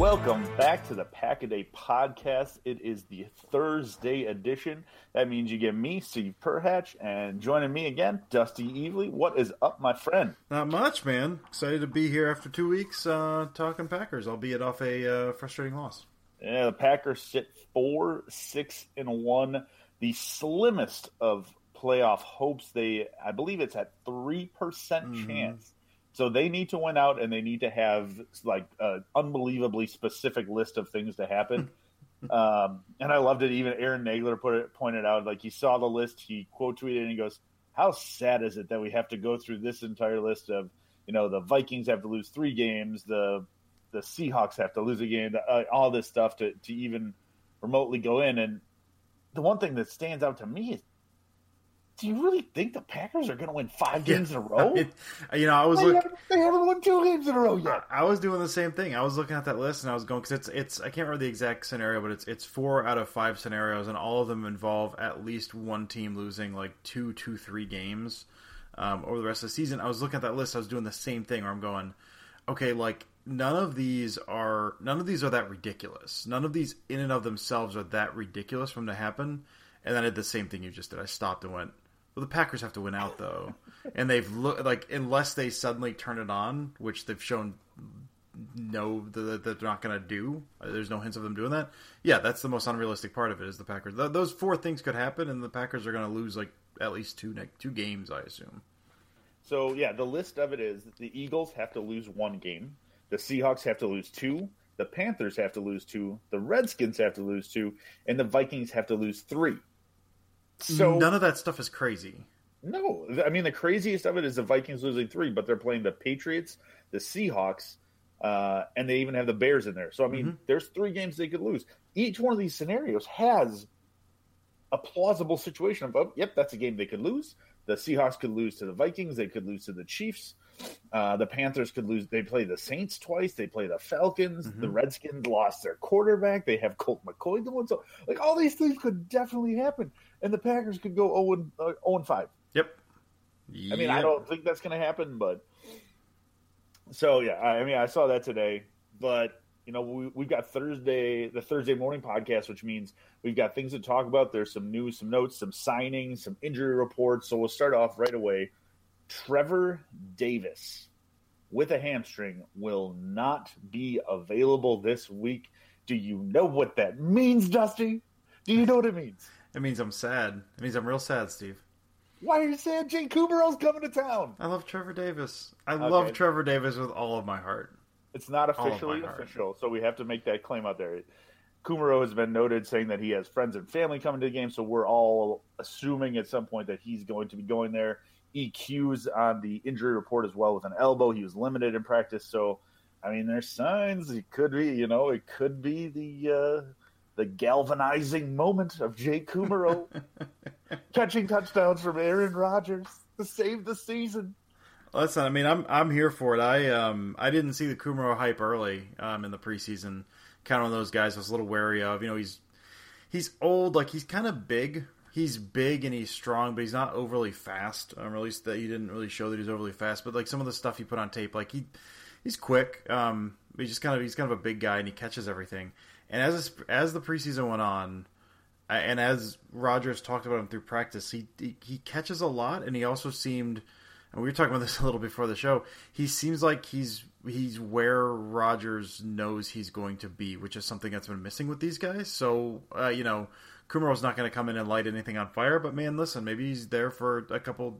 Welcome back to the Pack a Day Podcast. It is the Thursday edition. That means you get me, Steve Perhatch, and joining me again, Dusty Evely. What is up, my friend? Not much, man. Excited to be here after two weeks uh, talking Packers, albeit off a uh, frustrating loss. Yeah, the Packers sit four, six, and one, the slimmest of playoff hopes. They, I believe, it's at three percent Mhm. chance. So they need to win out, and they need to have like an unbelievably specific list of things to happen. um, and I loved it. Even Aaron Nagler put it, pointed out, like he saw the list, he quote tweeted, and he goes, "How sad is it that we have to go through this entire list of, you know, the Vikings have to lose three games, the the Seahawks have to lose a game, the, uh, all this stuff to to even remotely go in." And the one thing that stands out to me is, do you really think the Packers are going to win five games in a row? I mean, you know, I was they, looking. haven't, they haven't won two games in a row yet. I was doing the same thing. I was looking at that list and I was going because it's it's I can't remember the exact scenario, but it's it's four out of five scenarios, and all of them involve at least one team losing like two, two, three games um, over the rest of the season. I was looking at that list. I was doing the same thing where I'm going, okay, like none of these are none of these are that ridiculous. None of these in and of themselves are that ridiculous for them to happen. And then I did the same thing you just did. I stopped and went, well, the Packers have to win out though, and they've looked like unless they suddenly turn it on, which they've shown no that they're not going to do. uh, There's no hints of them doing that. Yeah, that's the most unrealistic part of it. Is the Packers? Th- those four things could happen, and the Packers are going to lose like at least two two games, I assume. So yeah, the list of it is the Eagles have to lose one game, the Seahawks have to lose two, the Panthers have to lose two, the Redskins have to lose two, and the Vikings have to lose three. So none of that stuff is crazy. no, I mean the craziest of it is the Vikings losing three, but they're playing the Patriots, the Seahawks, uh, and they even have the Bears in there. So I mean, Mhm. there's three games they could lose. Each one of these scenarios has a plausible situation of, oh, yep, that's a game they could lose. The Seahawks could lose to the Vikings. They could lose to the Chiefs. Uh, the Panthers could lose. They play the Saints twice. They play the Falcons. The Mhm. Redskins lost their quarterback. They have Colt McCoy. The one so like all these things could definitely happen, and the Packers could go 0 and, uh, 0 and 5. Yep. I mean, I don't think that's going to happen, but so yeah, I I mean, I saw that today, but you know, we, we've got Thursday, the Thursday morning podcast, which means we've got things to talk about. There's some news, some notes, some signings, some injury reports. So we'll start off right away. Trevor Davis with a hamstring will not be available this week. Do you know what that means, Dusty? Do you know what it means? It means I'm sad. It means I'm real sad, Steve. Why are you saying Jake Kumerow's coming to town? I love Trevor Davis. I Okay. love Trevor Davis with all of my heart. It's not All of officially official, so we have to make that claim out there. Kumerow has been noted saying that he has friends and family coming to the game, so we're all assuming at some point that he's going to be going there. EQ's on the injury report as well with an elbow. He was limited in practice, so I mean, there's signs. It could be, you know, it could be the uh, the galvanizing moment of Jake Kumerow catching touchdowns from Aaron Rodgers to save the season. Listen, I mean, I'm I'm here for it. I um I didn't see the Kumerow hype early um in the preseason. Kind of one of those guys I was a little wary of. You know, he's he's old, like he's kind of big. He's big and he's strong, but he's not overly fast. Um, or at least that he didn't really show that he's overly fast. But like some of the stuff he put on tape, like he he's quick. Um, he's just kind of he's kind of a big guy and he catches everything. And as as the preseason went on, and as Rodgers talked about him through practice, he, he he catches a lot, and he also seemed. And we were talking about this a little before the show. He seems like he's he's where Rodgers knows he's going to be, which is something that's been missing with these guys. So uh, you know, Kumerow's not going to come in and light anything on fire. But man, listen, maybe he's there for a couple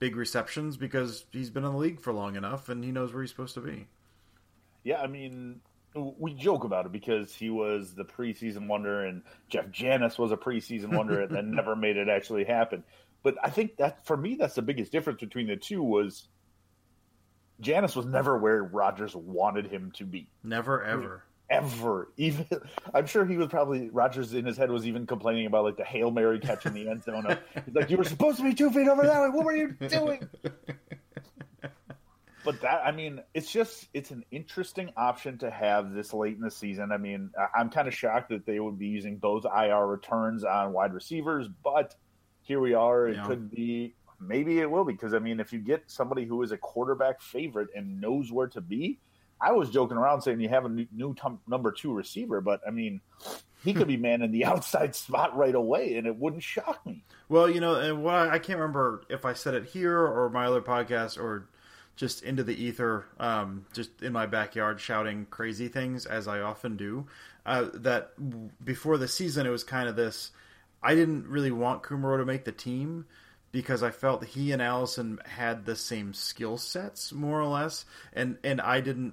big receptions because he's been in the league for long enough and he knows where he's supposed to be. Yeah, I mean, we joke about it because he was the preseason wonder, and Jeff Janis was a preseason wonder, and then never made it actually happen. But I think that for me, that's the biggest difference between the two was Janis was never where Rodgers wanted him to be. Never ever. Ever, even I'm sure he was probably Rodgers in his head was even complaining about like the hail mary catch in the end zone. Of, he's like, "You were supposed to be two feet over that way. What were you doing?" but that I mean, it's just it's an interesting option to have this late in the season. I mean, I'm kind of shocked that they would be using both IR returns on wide receivers, but here we are. It yeah. could be maybe it will be because I mean, if you get somebody who is a quarterback favorite and knows where to be, I was joking around saying you have a new, new t- number two receiver, but I mean, he could be manning the outside spot right away, and it wouldn't shock me. Well, you know, and what I, I can't remember if I said it here or my other podcast or just into the ether, um, just in my backyard shouting crazy things as I often do. Uh, that before the season, it was kind of this. I didn't really want Kumerow to make the team because I felt he and Allison had the same skill sets more or less, and and I didn't.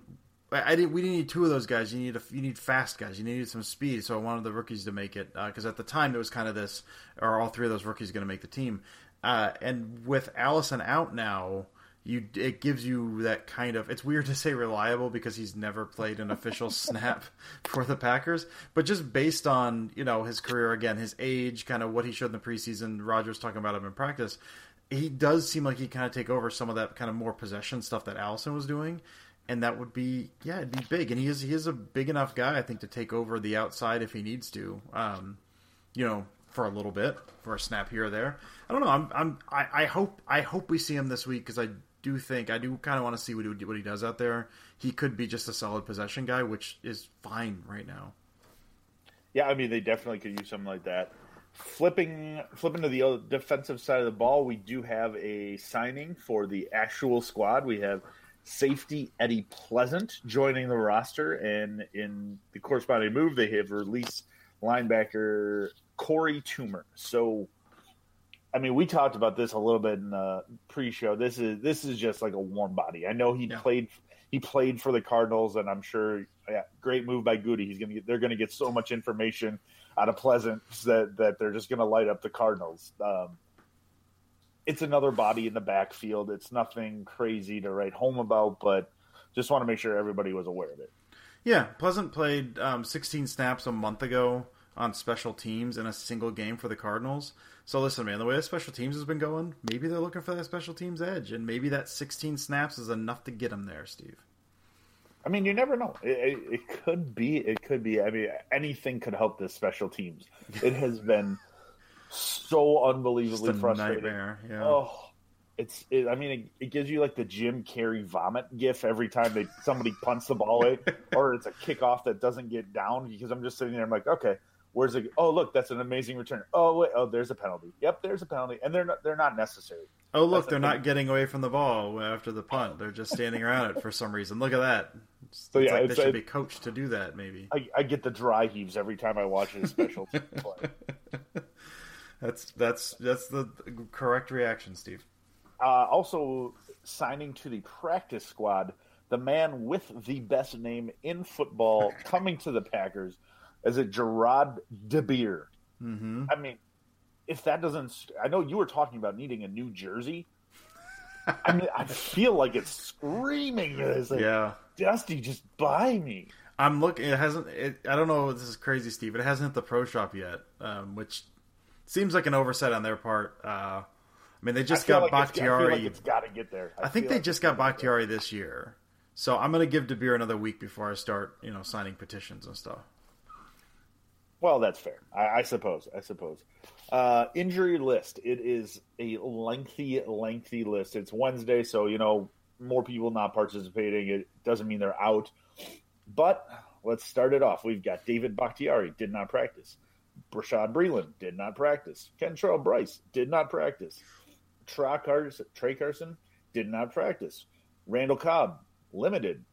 I didn't. We didn't need two of those guys. You need a, you need fast guys. You needed some speed. So I wanted the rookies to make it because uh, at the time it was kind of this: are all three of those rookies going to make the team? Uh, and with Allison out now, you it gives you that kind of it's weird to say reliable because he's never played an official snap for the Packers, but just based on you know his career again, his age, kind of what he showed in the preseason. Rodgers talking about him in practice, he does seem like he kind of take over some of that kind of more possession stuff that Allison was doing, and that would be yeah, it'd be big, and he is he is a big enough guy I think to take over the outside if he needs to, um, you know, for a little bit for a snap here or there. I don't know. I'm I'm I, I hope I hope we see him this week because I do think I do kind of want to see what he, what he does out there. He could be just a solid possession guy, which is fine right now. Yeah, I mean they definitely could use something like that. Flipping flipping to the defensive side of the ball, we do have a signing for the actual squad. We have safety Eddie Pleasant joining the roster, and in the corresponding move, they have released linebacker Korey Toomer. So I mean, we talked about this a little bit in the pre-show. This is this is just like a warm body. I know he yeah. played he played for the Cardinals, and I'm sure yeah, great move by Gutey. He's gonna get they're gonna get so much information out of Pleasant that that they're just gonna light up the Cardinals. Um, it's another body in the backfield. It's nothing crazy to write home about, but just want to make sure everybody was aware of it. Yeah, Pleasant played um, 16 snaps a month ago on special teams in a single game for the Cardinals. So listen, man, the way the special teams has been going, maybe they're looking for that special teams edge, and maybe that 16 snaps is enough to get them there, Steve. I mean, you never know. It, it, it could be. It could be. I mean, anything could help this special teams. It has been so unbelievably frustrating. Nightmare. Yeah. Oh, it's. It, I mean, it, it, gives you like the Jim Carrey vomit gif every time they somebody punts the ball away, or it's a kickoff that doesn't get down. Because I'm just sitting there, I'm like, okay, Where's it? Oh, look, that's an amazing return. Oh, wait, oh, there's a penalty. Yep, there's a penalty, and they're not, they're not necessary. Oh, look, that's they're not getting away from the ball after the punt. They're just standing around it for some reason. Look at that. It's, so yeah, like they should be coached to do that. Maybe I, I, get the dry heaves every time I watch a special play. That's that's that's the correct reaction, Steve. Uh, also, signing to the practice squad, the man with the best name in football coming to the Packers as a Gerard DeBeer. Mm-hmm. I mean, if that doesn't, I know you were talking about needing a new jersey. I mean, I feel like it's screaming. It's like, yeah, Dusty, just buy me. I'm looking. It hasn't. It, I don't know. This is crazy, Steve. But it hasn't hit the pro shop yet, um, which seems like an oversight on their part. Uh, I mean, they just got like Bakhtiari. It's, like it's got to get there. I, I think they like just got Bakhtiari this year, so I'm going to give DeBeer another week before I start, you know, signing petitions and stuff. Well, that's fair. I, I suppose. I suppose. Uh, injury list. It is a lengthy, lengthy list. It's Wednesday, so you know more people not participating. It doesn't mean they're out. But let's start it off. We've got David Bakhtiari did not practice. Bashaud Breeland did not practice. Kentrell Brice did not practice. Tra Carson, Tra Carson did not practice. Randall Cobb limited.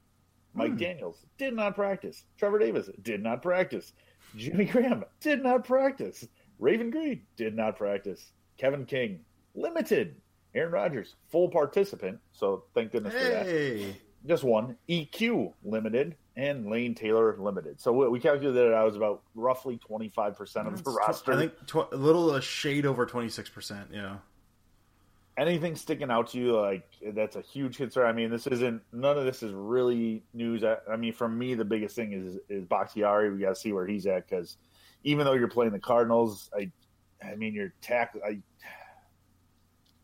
Mike hmm. Daniels did not practice. Trevor Davis did not practice. Jimmy Graham did not practice. Raven Greene did not practice. Kevin King, limited. Aaron Rodgers, full participant. So thank goodness hey. for that. Just one. EQ, limited. And Lane Taylor, limited. So we calculated that I was about roughly 25% of the roster. I think tw- a little a shade over 26%. Yeah anything sticking out to you like that's a huge concern? I mean, this isn't none of this is really news. I, I mean, for me, the biggest thing is is Bakhtiari. We got to see where he's at because even though you're playing the Cardinals, I, I mean, your tackle, I,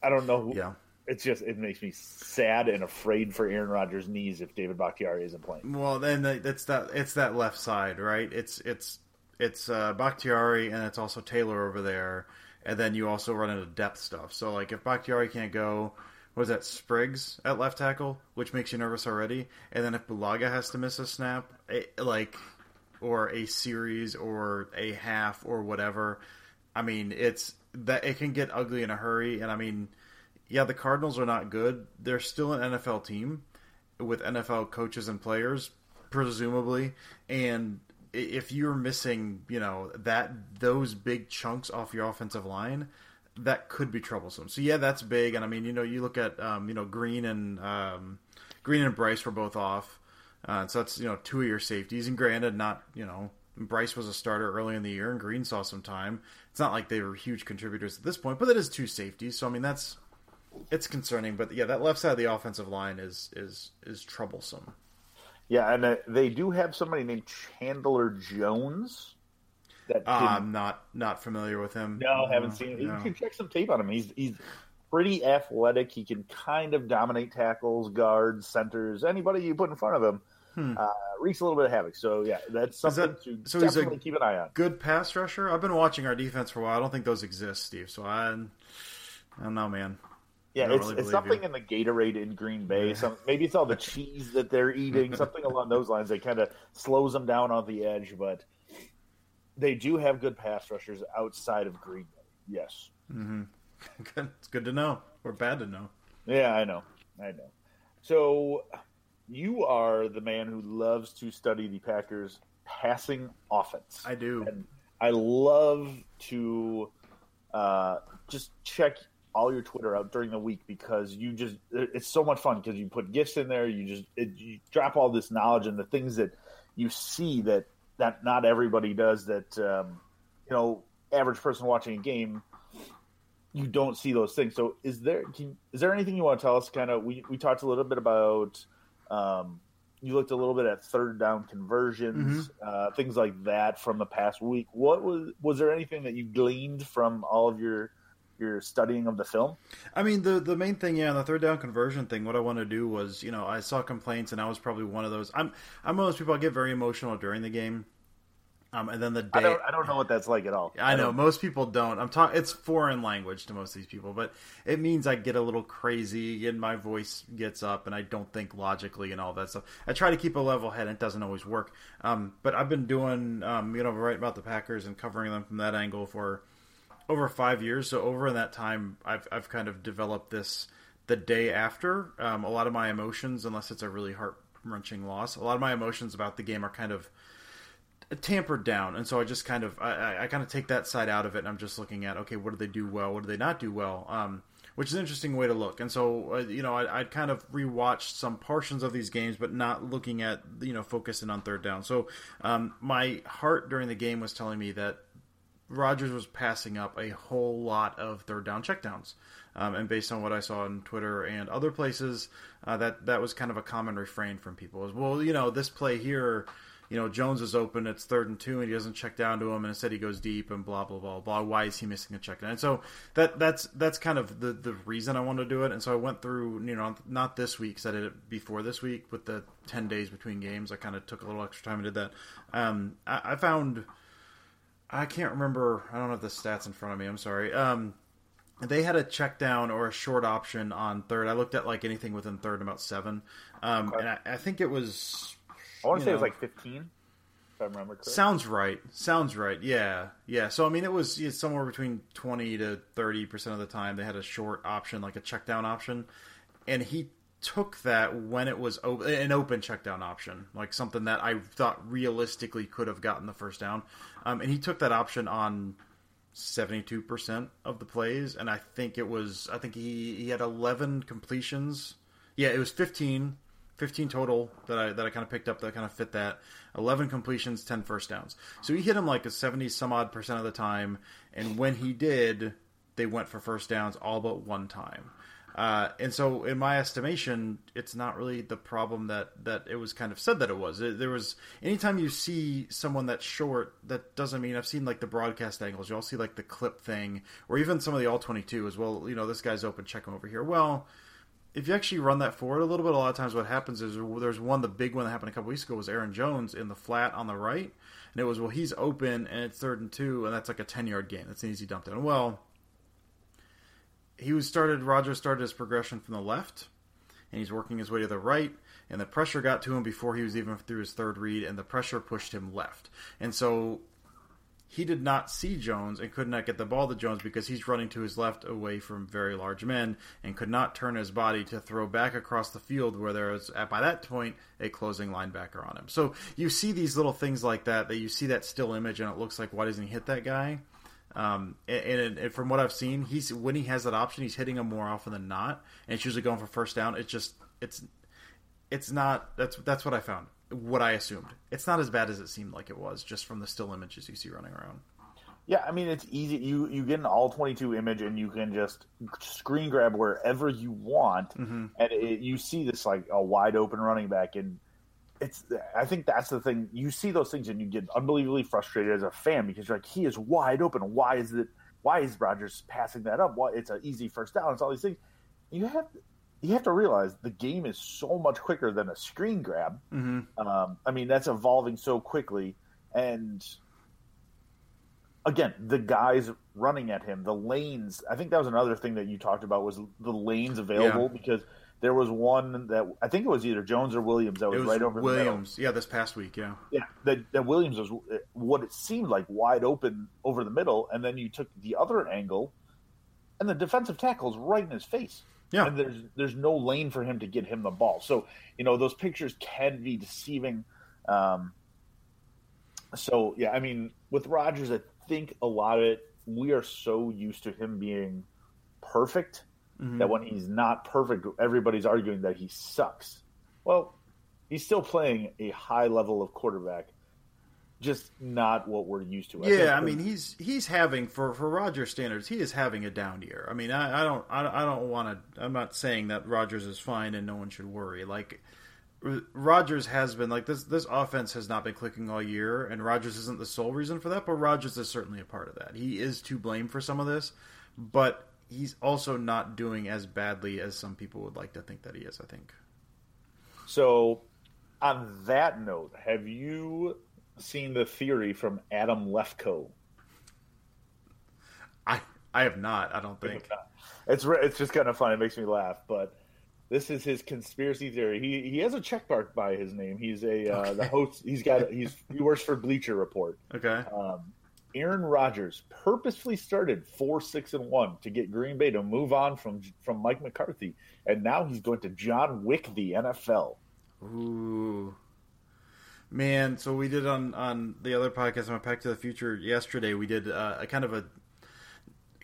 I don't know. Who, yeah. it's just it makes me sad and afraid for Aaron Rodgers' knees if David Bakhtiari isn't playing. Well, then that's that. It's that left side, right? It's it's it's uh, Bakhtiari and it's also Taylor over there, and then you also run into depth stuff. So like if Bakhtiari can't go, was that Spriggs at left tackle, which makes you nervous already, and then if Bulaga has to miss a snap, it, like or a series or a half or whatever, I mean it's that it can get ugly in a hurry, and I mean yeah, the Cardinals are not good. They're still an NFL team with NFL coaches and players, presumably. And if you're missing, you know, that those big chunks off your offensive line, that could be troublesome. So yeah, that's big. And I mean, you know, you look at um, you know Greene and um, Greene and Brice were both off, uh, so that's you know two of your safeties. And granted, not you know Brice was a starter early in the year, and Greene saw some time. It's not like they were huge contributors at this point, but it is two safeties. So I mean, that's it's concerning, but yeah, that left side of the offensive line is is is troublesome. Yeah, and uh, they do have somebody named Chandler Jones. That uh, I'm not not familiar with him. No, haven't seen him. No. You can check some tape on him. He's he's pretty athletic. He can kind of dominate tackles, guards, centers, anybody you put in front of him. Hmm. Uh, wreaks a little bit of havoc. So yeah, that's something that, to so definitely keep an eye on. Good pass rusher. I've been watching our defense for a while. I don't think those exist, Steve. So I, I don't know, man. Yeah, it's, really it's something you. in the Gatorade in Green Bay. Some, maybe it's all the cheese that they're eating, something along those lines that kind of slows them down on the edge. But they do have good pass rushers outside of Green Bay. Yes. Mm-hmm. It's good to know, or bad to know. Yeah, I know. I know. So you are the man who loves to study the Packers' passing offense. I do. And I love to uh, just check all your Twitter out during the week because you just it's so much fun because you put gifts in there, you just it, you drop all this knowledge and the things that you see that that not everybody does that um, you know average person watching a game you don't see those things. So is there can, is there anything you want to tell us? Kind of we we talked a little bit about. Um, you looked a little bit at third down conversions, mm-hmm. uh, things like that from the past week. What was was there anything that you gleaned from all of your your studying of the film? I mean, the the main thing, yeah, the third down conversion thing. What I want to do was, you know, I saw complaints, and I was probably one of those. I'm I'm one of those people. I get very emotional during the game. Um, and then the day I don't, I don't know what that's like at all. I, I know most people don't. I'm talking. It's foreign language to most of these people, but it means I get a little crazy and my voice gets up and I don't think logically and all that stuff. I try to keep a level head. and It doesn't always work. Um, but I've been doing, um, you know, right about the Packers and covering them from that angle for over five years. So over in that time, I've I've kind of developed this the day after. Um, a lot of my emotions, unless it's a really heart wrenching loss, a lot of my emotions about the game are kind of tampered down, and so I just kind of I, I kind of take that side out of it, and I'm just looking at okay, what do they do well, what do they not do well, um, which is an interesting way to look. And so uh, you know I, I'd kind of rewatched some portions of these games, but not looking at you know focusing on third down. So um, my heart during the game was telling me that Rodgers was passing up a whole lot of third down checkdowns. Um, and based on what I saw on Twitter and other places, uh, that that was kind of a common refrain from people. Is well, you know, this play here, you know, Jones is open, it's third and two, and he doesn't check down to him, and instead he goes deep, and blah blah blah blah. Why is he missing a check down? And so that that's that's kind of the the reason I wanted to do it. And so I went through, you know, not this week, because I did it before this week with the ten days between games. I kind of took a little extra time and did that. Um, I, I found I can't remember. I don't have the stats in front of me. I'm sorry. Um, they had a check down or a short option on third. I looked at like anything within third, about seven. Um, okay. and I, I, think it was. I want to say know, it was like fifteen. If I remember correctly. Sounds right. Sounds right. Yeah, yeah. So I mean, it was somewhere between twenty to thirty percent of the time they had a short option, like a check down option, and he took that when it was an open check down option, like something that I thought realistically could have gotten the first down. Um, and he took that option on 72% of the plays. And I think it was, I think he, he had 11 completions. Yeah, it was 15, 15 total that I, that I kind of picked up that kind of fit that. 11 completions, 10 first downs. So he hit him like a 70 some odd percent of the time. And when he did, they went for first downs all but one time. Uh, and so, in my estimation, it's not really the problem that, that it was kind of said that it was. It, there was anytime you see someone that's short, that doesn't mean I've seen like the broadcast angles. You all see like the clip thing, or even some of the all twenty two as well. You know, this guy's open, check him over here. Well, if you actually run that forward a little bit, a lot of times what happens is there's one. The big one that happened a couple weeks ago was Aaron Jones in the flat on the right, and it was well he's open and it's third and two, and that's like a ten yard gain. That's an easy dump down. Well he was started. Roger started his progression from the left, and he's working his way to the right. And the pressure got to him before he was even through his third read, and the pressure pushed him left. And so he did not see Jones and could not get the ball to Jones because he's running to his left away from very large men and could not turn his body to throw back across the field where there was, at, by that point, a closing linebacker on him. So you see these little things like that, that you see that still image and it looks like, why doesn't he hit that guy? Um, and, and, from what I've seen, he's when he has that option, he's hitting them more often than not, and it's usually going for first down. It's just it's it's not that's that's what I found. What I assumed. It's not as bad as it seemed like it was just from the still images you see running around. Yeah, I mean it's easy. You you get an all twenty two image and you can just screen grab wherever you want, mm-hmm. and it, you see this like a wide open running back and it's I think that's the thing. You see those things and you get unbelievably frustrated as a fan because you're like, he is wide open. Why is it? Why is Rodgers passing that up? Why it's an easy first down? It's all these things. You have you have to realize the game is so much quicker than a screen grab. Mm-hmm. Um, I mean, that's evolving so quickly, and again, the guys running at him, the lanes. I think that was another thing that you talked about was the lanes available yeah. because there was one that I think it was either Jones or Williams that was, was right over there. Williams. Yeah, this past week. Yeah, yeah. That, that, Williams was what it seemed like wide open over the middle, and then you took the other angle, and the defensive tackle's right in his face. Yeah, and there's there's no lane for him to get him the ball. So you know those pictures can be deceiving. Um, so yeah, I mean with Rodgers, I think a lot of it we are so used to him being perfect mm-hmm. that when he's not perfect, everybody's arguing that he sucks. Well, he's still playing a high level of quarterback, just not what we're used to. I yeah, I mean he's he's having for for Rodgers standards, he is having a down year. I mean, I, I don't I, I don't want to. I'm not saying that Rodgers is fine and no one should worry. Like. Rodgers has been like this. This offense has not been clicking all year, and Rodgers isn't the sole reason for that. But Rodgers is certainly a part of that. He is to blame for some of this, but he's also not doing as badly as some people would like to think that he is. I think. So, on that note, have you seen the theory from Adam Lefkoe? I I have not. I don't think it's it's just kind of fun. It makes me laugh, but this is his conspiracy theory. He he has a check mark by his name. He's a uh, okay. the host. He's got he's he works for Bleacher Report. Okay. Um, Aaron Rodgers purposefully started four, six, and one to get Green Bay to move on from from Mike McCarthy, and now he's going to John Wick the NFL. Ooh, man! So we did on on the other podcast on Back to the Future yesterday. We did uh, a kind of a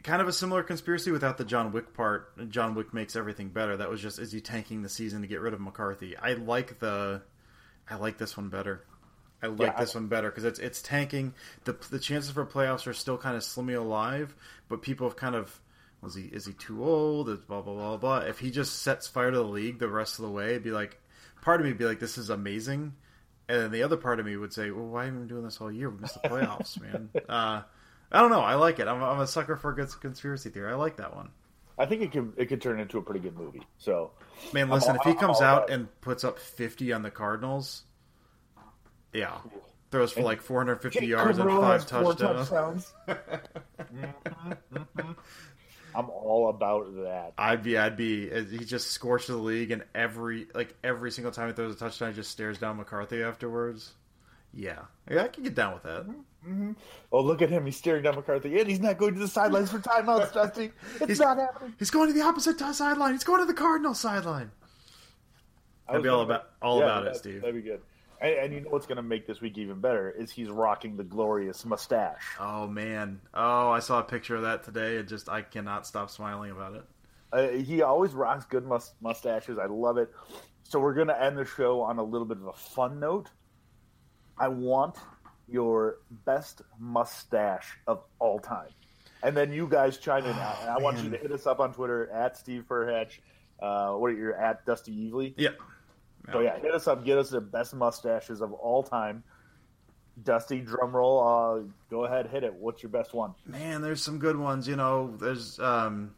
kind of a similar conspiracy without the John Wick part. John Wick makes everything better. That was just is he tanking the season to get rid of McCarthy. I like the I like this one better. I like yeah, this I, one better because it's it's tanking. the The chances for playoffs are still kind of slimmy alive, but people have kind of was he is he too old? Is blah blah blah blah. If he just sets fire to the league the rest of the way, it'd be like part of me would be like, this is amazing, and then the other part of me would say, well, why we been doing this all year? We missed the playoffs, man. Uh, I don't know. I like it. I'm, I'm a sucker for a good conspiracy theory. I like that one. I think it could it could turn into a pretty good movie. So, man, listen, I'm, if he comes out and puts up 50 on the Cardinals, yeah. Throws for like 450 Jake yards and five touchdowns. touchdowns. I'm all about that. I'd be, I'd be. He just scorched the league, and every like every single time he throws a touchdown, he just stares down McCarthy afterwards. Yeah, yeah, I can get down with that. Mm-hmm. mm-hmm. Oh, look at him! He's staring down McCarthy, and he's not going to the sidelines for timeouts, Dusty. It's he's, not happening. He's going to the opposite sideline. He's going to the Cardinal sideline. I'd be all about all yeah, about it, Steve. That'd be good. And, and, you know what's going to make this week even better is he's rocking the glorious mustache. Oh man! Oh, I saw a picture of that today, and just I cannot stop smiling about it. Uh, he always rocks good mus- mustaches. I love it. So we're going to end the show on a little bit of a fun note. I want your best mustache of all time. and then you guys chime in. Oh, and I want you to hit us up on Twitter at Steve Furhatch. Uh, what are you at Dusty Evely? Yeah. So yeah, hit us up. Get us the best mustaches of all time. Dusty, drumroll. Uh, go ahead, hit it. What's your best one? Man, there's some good ones. You know, there's um,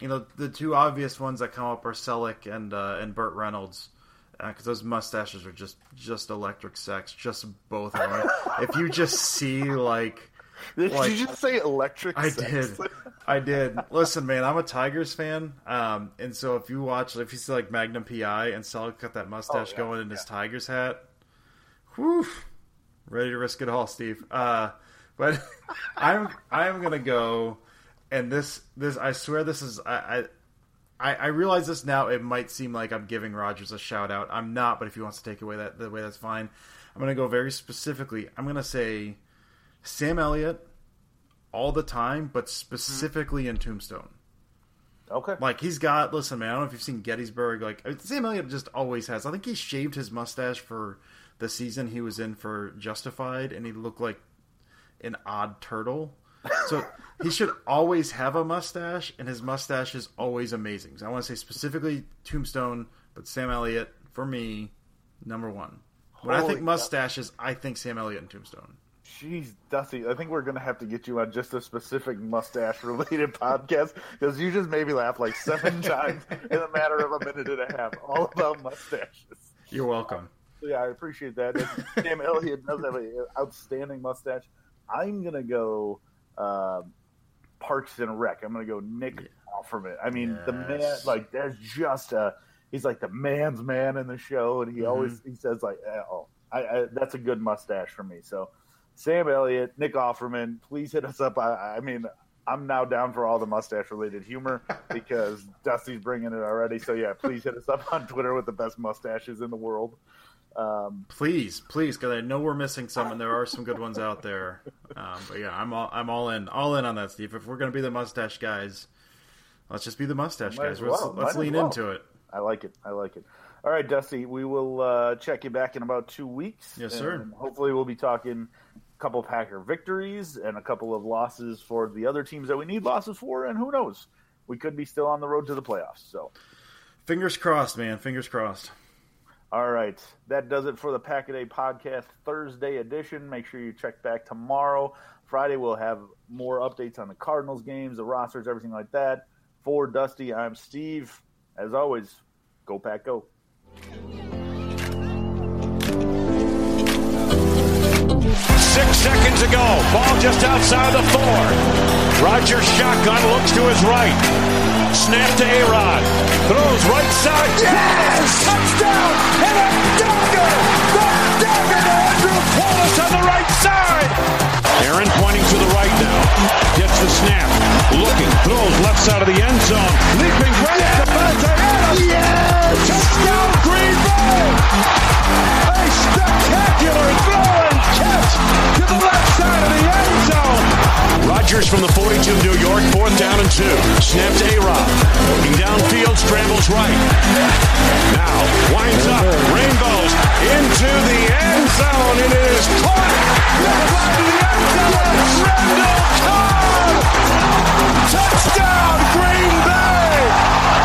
you know, the two obvious ones that come up are Selleck and uh, and Burt Reynolds because uh, those mustaches are just just electric sex. Just both of them. if you just see like. Did like, you just say electric? I sex? did. I did. Listen, man, I'm a Tigers fan, um, and so if you watch, if you see like Magnum PI and Selleck got that mustache oh, yeah, going in yeah. his Tigers hat, whew, ready to risk it all, Steve. Uh, but I'm I'm gonna go, and this this I swear this is I, I I realize this now. It might seem like I'm giving Rodgers a shout out. I'm not, but if he wants to take away that the way, that's fine. I'm gonna go very specifically. I'm gonna say Sam Elliott all the time, but specifically in Tombstone. Okay. Like he's got. Listen, man. I don't know if you've seen Gettysburg. Like Sam Elliott just always has. I think he shaved his mustache for the season he was in for Justified, and he looked like an odd turtle. So he should always have a mustache, and his mustache is always amazing. So I want to say specifically Tombstone, but Sam Elliott for me, number one. When Holy I think mustaches, God. I think Sam Elliott and Tombstone. Jeez, Dusty, I think we're going to have to get you on just a specific mustache related podcast because you just made me laugh like seven times in a matter of a minute and a half, all about mustaches. You're welcome yeah, I appreciate that. Sam Elliott does have an outstanding mustache. I'm gonna go uh, Parks and Rec. I'm gonna go Nick yeah. Offerman. I mean, yes. the man, like, there's just a he's like the man's man in the show, and he mm-hmm. always he says like, oh, I, I, that's a good mustache for me. So, Sam Elliott, Nick Offerman, please hit us up. I, I mean, I'm now down for all the mustache related humor because Dusty's bringing it already. So yeah, please hit us up on Twitter with the best mustaches in the world. Um, please, please, because I know we're missing some, and there are some good ones out there. Um, but yeah, I'm all I'm all in, all in on that, Steve. If we're gonna be the mustache guys, let's just be the mustache guys. Well. Let's, let's lean well. into it. I like it. I like it. All right, Dusty, we will uh, check you back in about two weeks. Yes, sir. Hopefully, we'll be talking couple Packer victories and a couple of losses for the other teams that we need losses for, and who knows, we could be still on the road to the playoffs. So, fingers crossed, man. Fingers crossed. All right. That does it for the Pack a Day podcast Thursday edition. Make sure you check back tomorrow. Friday, we'll have more updates on the Cardinals games, the rosters, everything like that. For Dusty, I'm Steve. As always, go Pack Go. Six seconds ago, ball just outside the four. Rodgers shotgun looks to his right. Snap to A-Rod. Throws right side. Yes! Touchdown! And a dagger! The dagger to Andrew Wallace on the right side! Aaron pointing to the right now. Gets the snap. Looking. Throws left side of the end zone. Leaping right Rodgers from the 42 New York, fourth down and two. Snapped A-Rod. Looking downfield, scrambles right. Now winds up, rainbows into the end zone, it is caught. The end zone, Randall Cobb! Touchdown, Green Bay!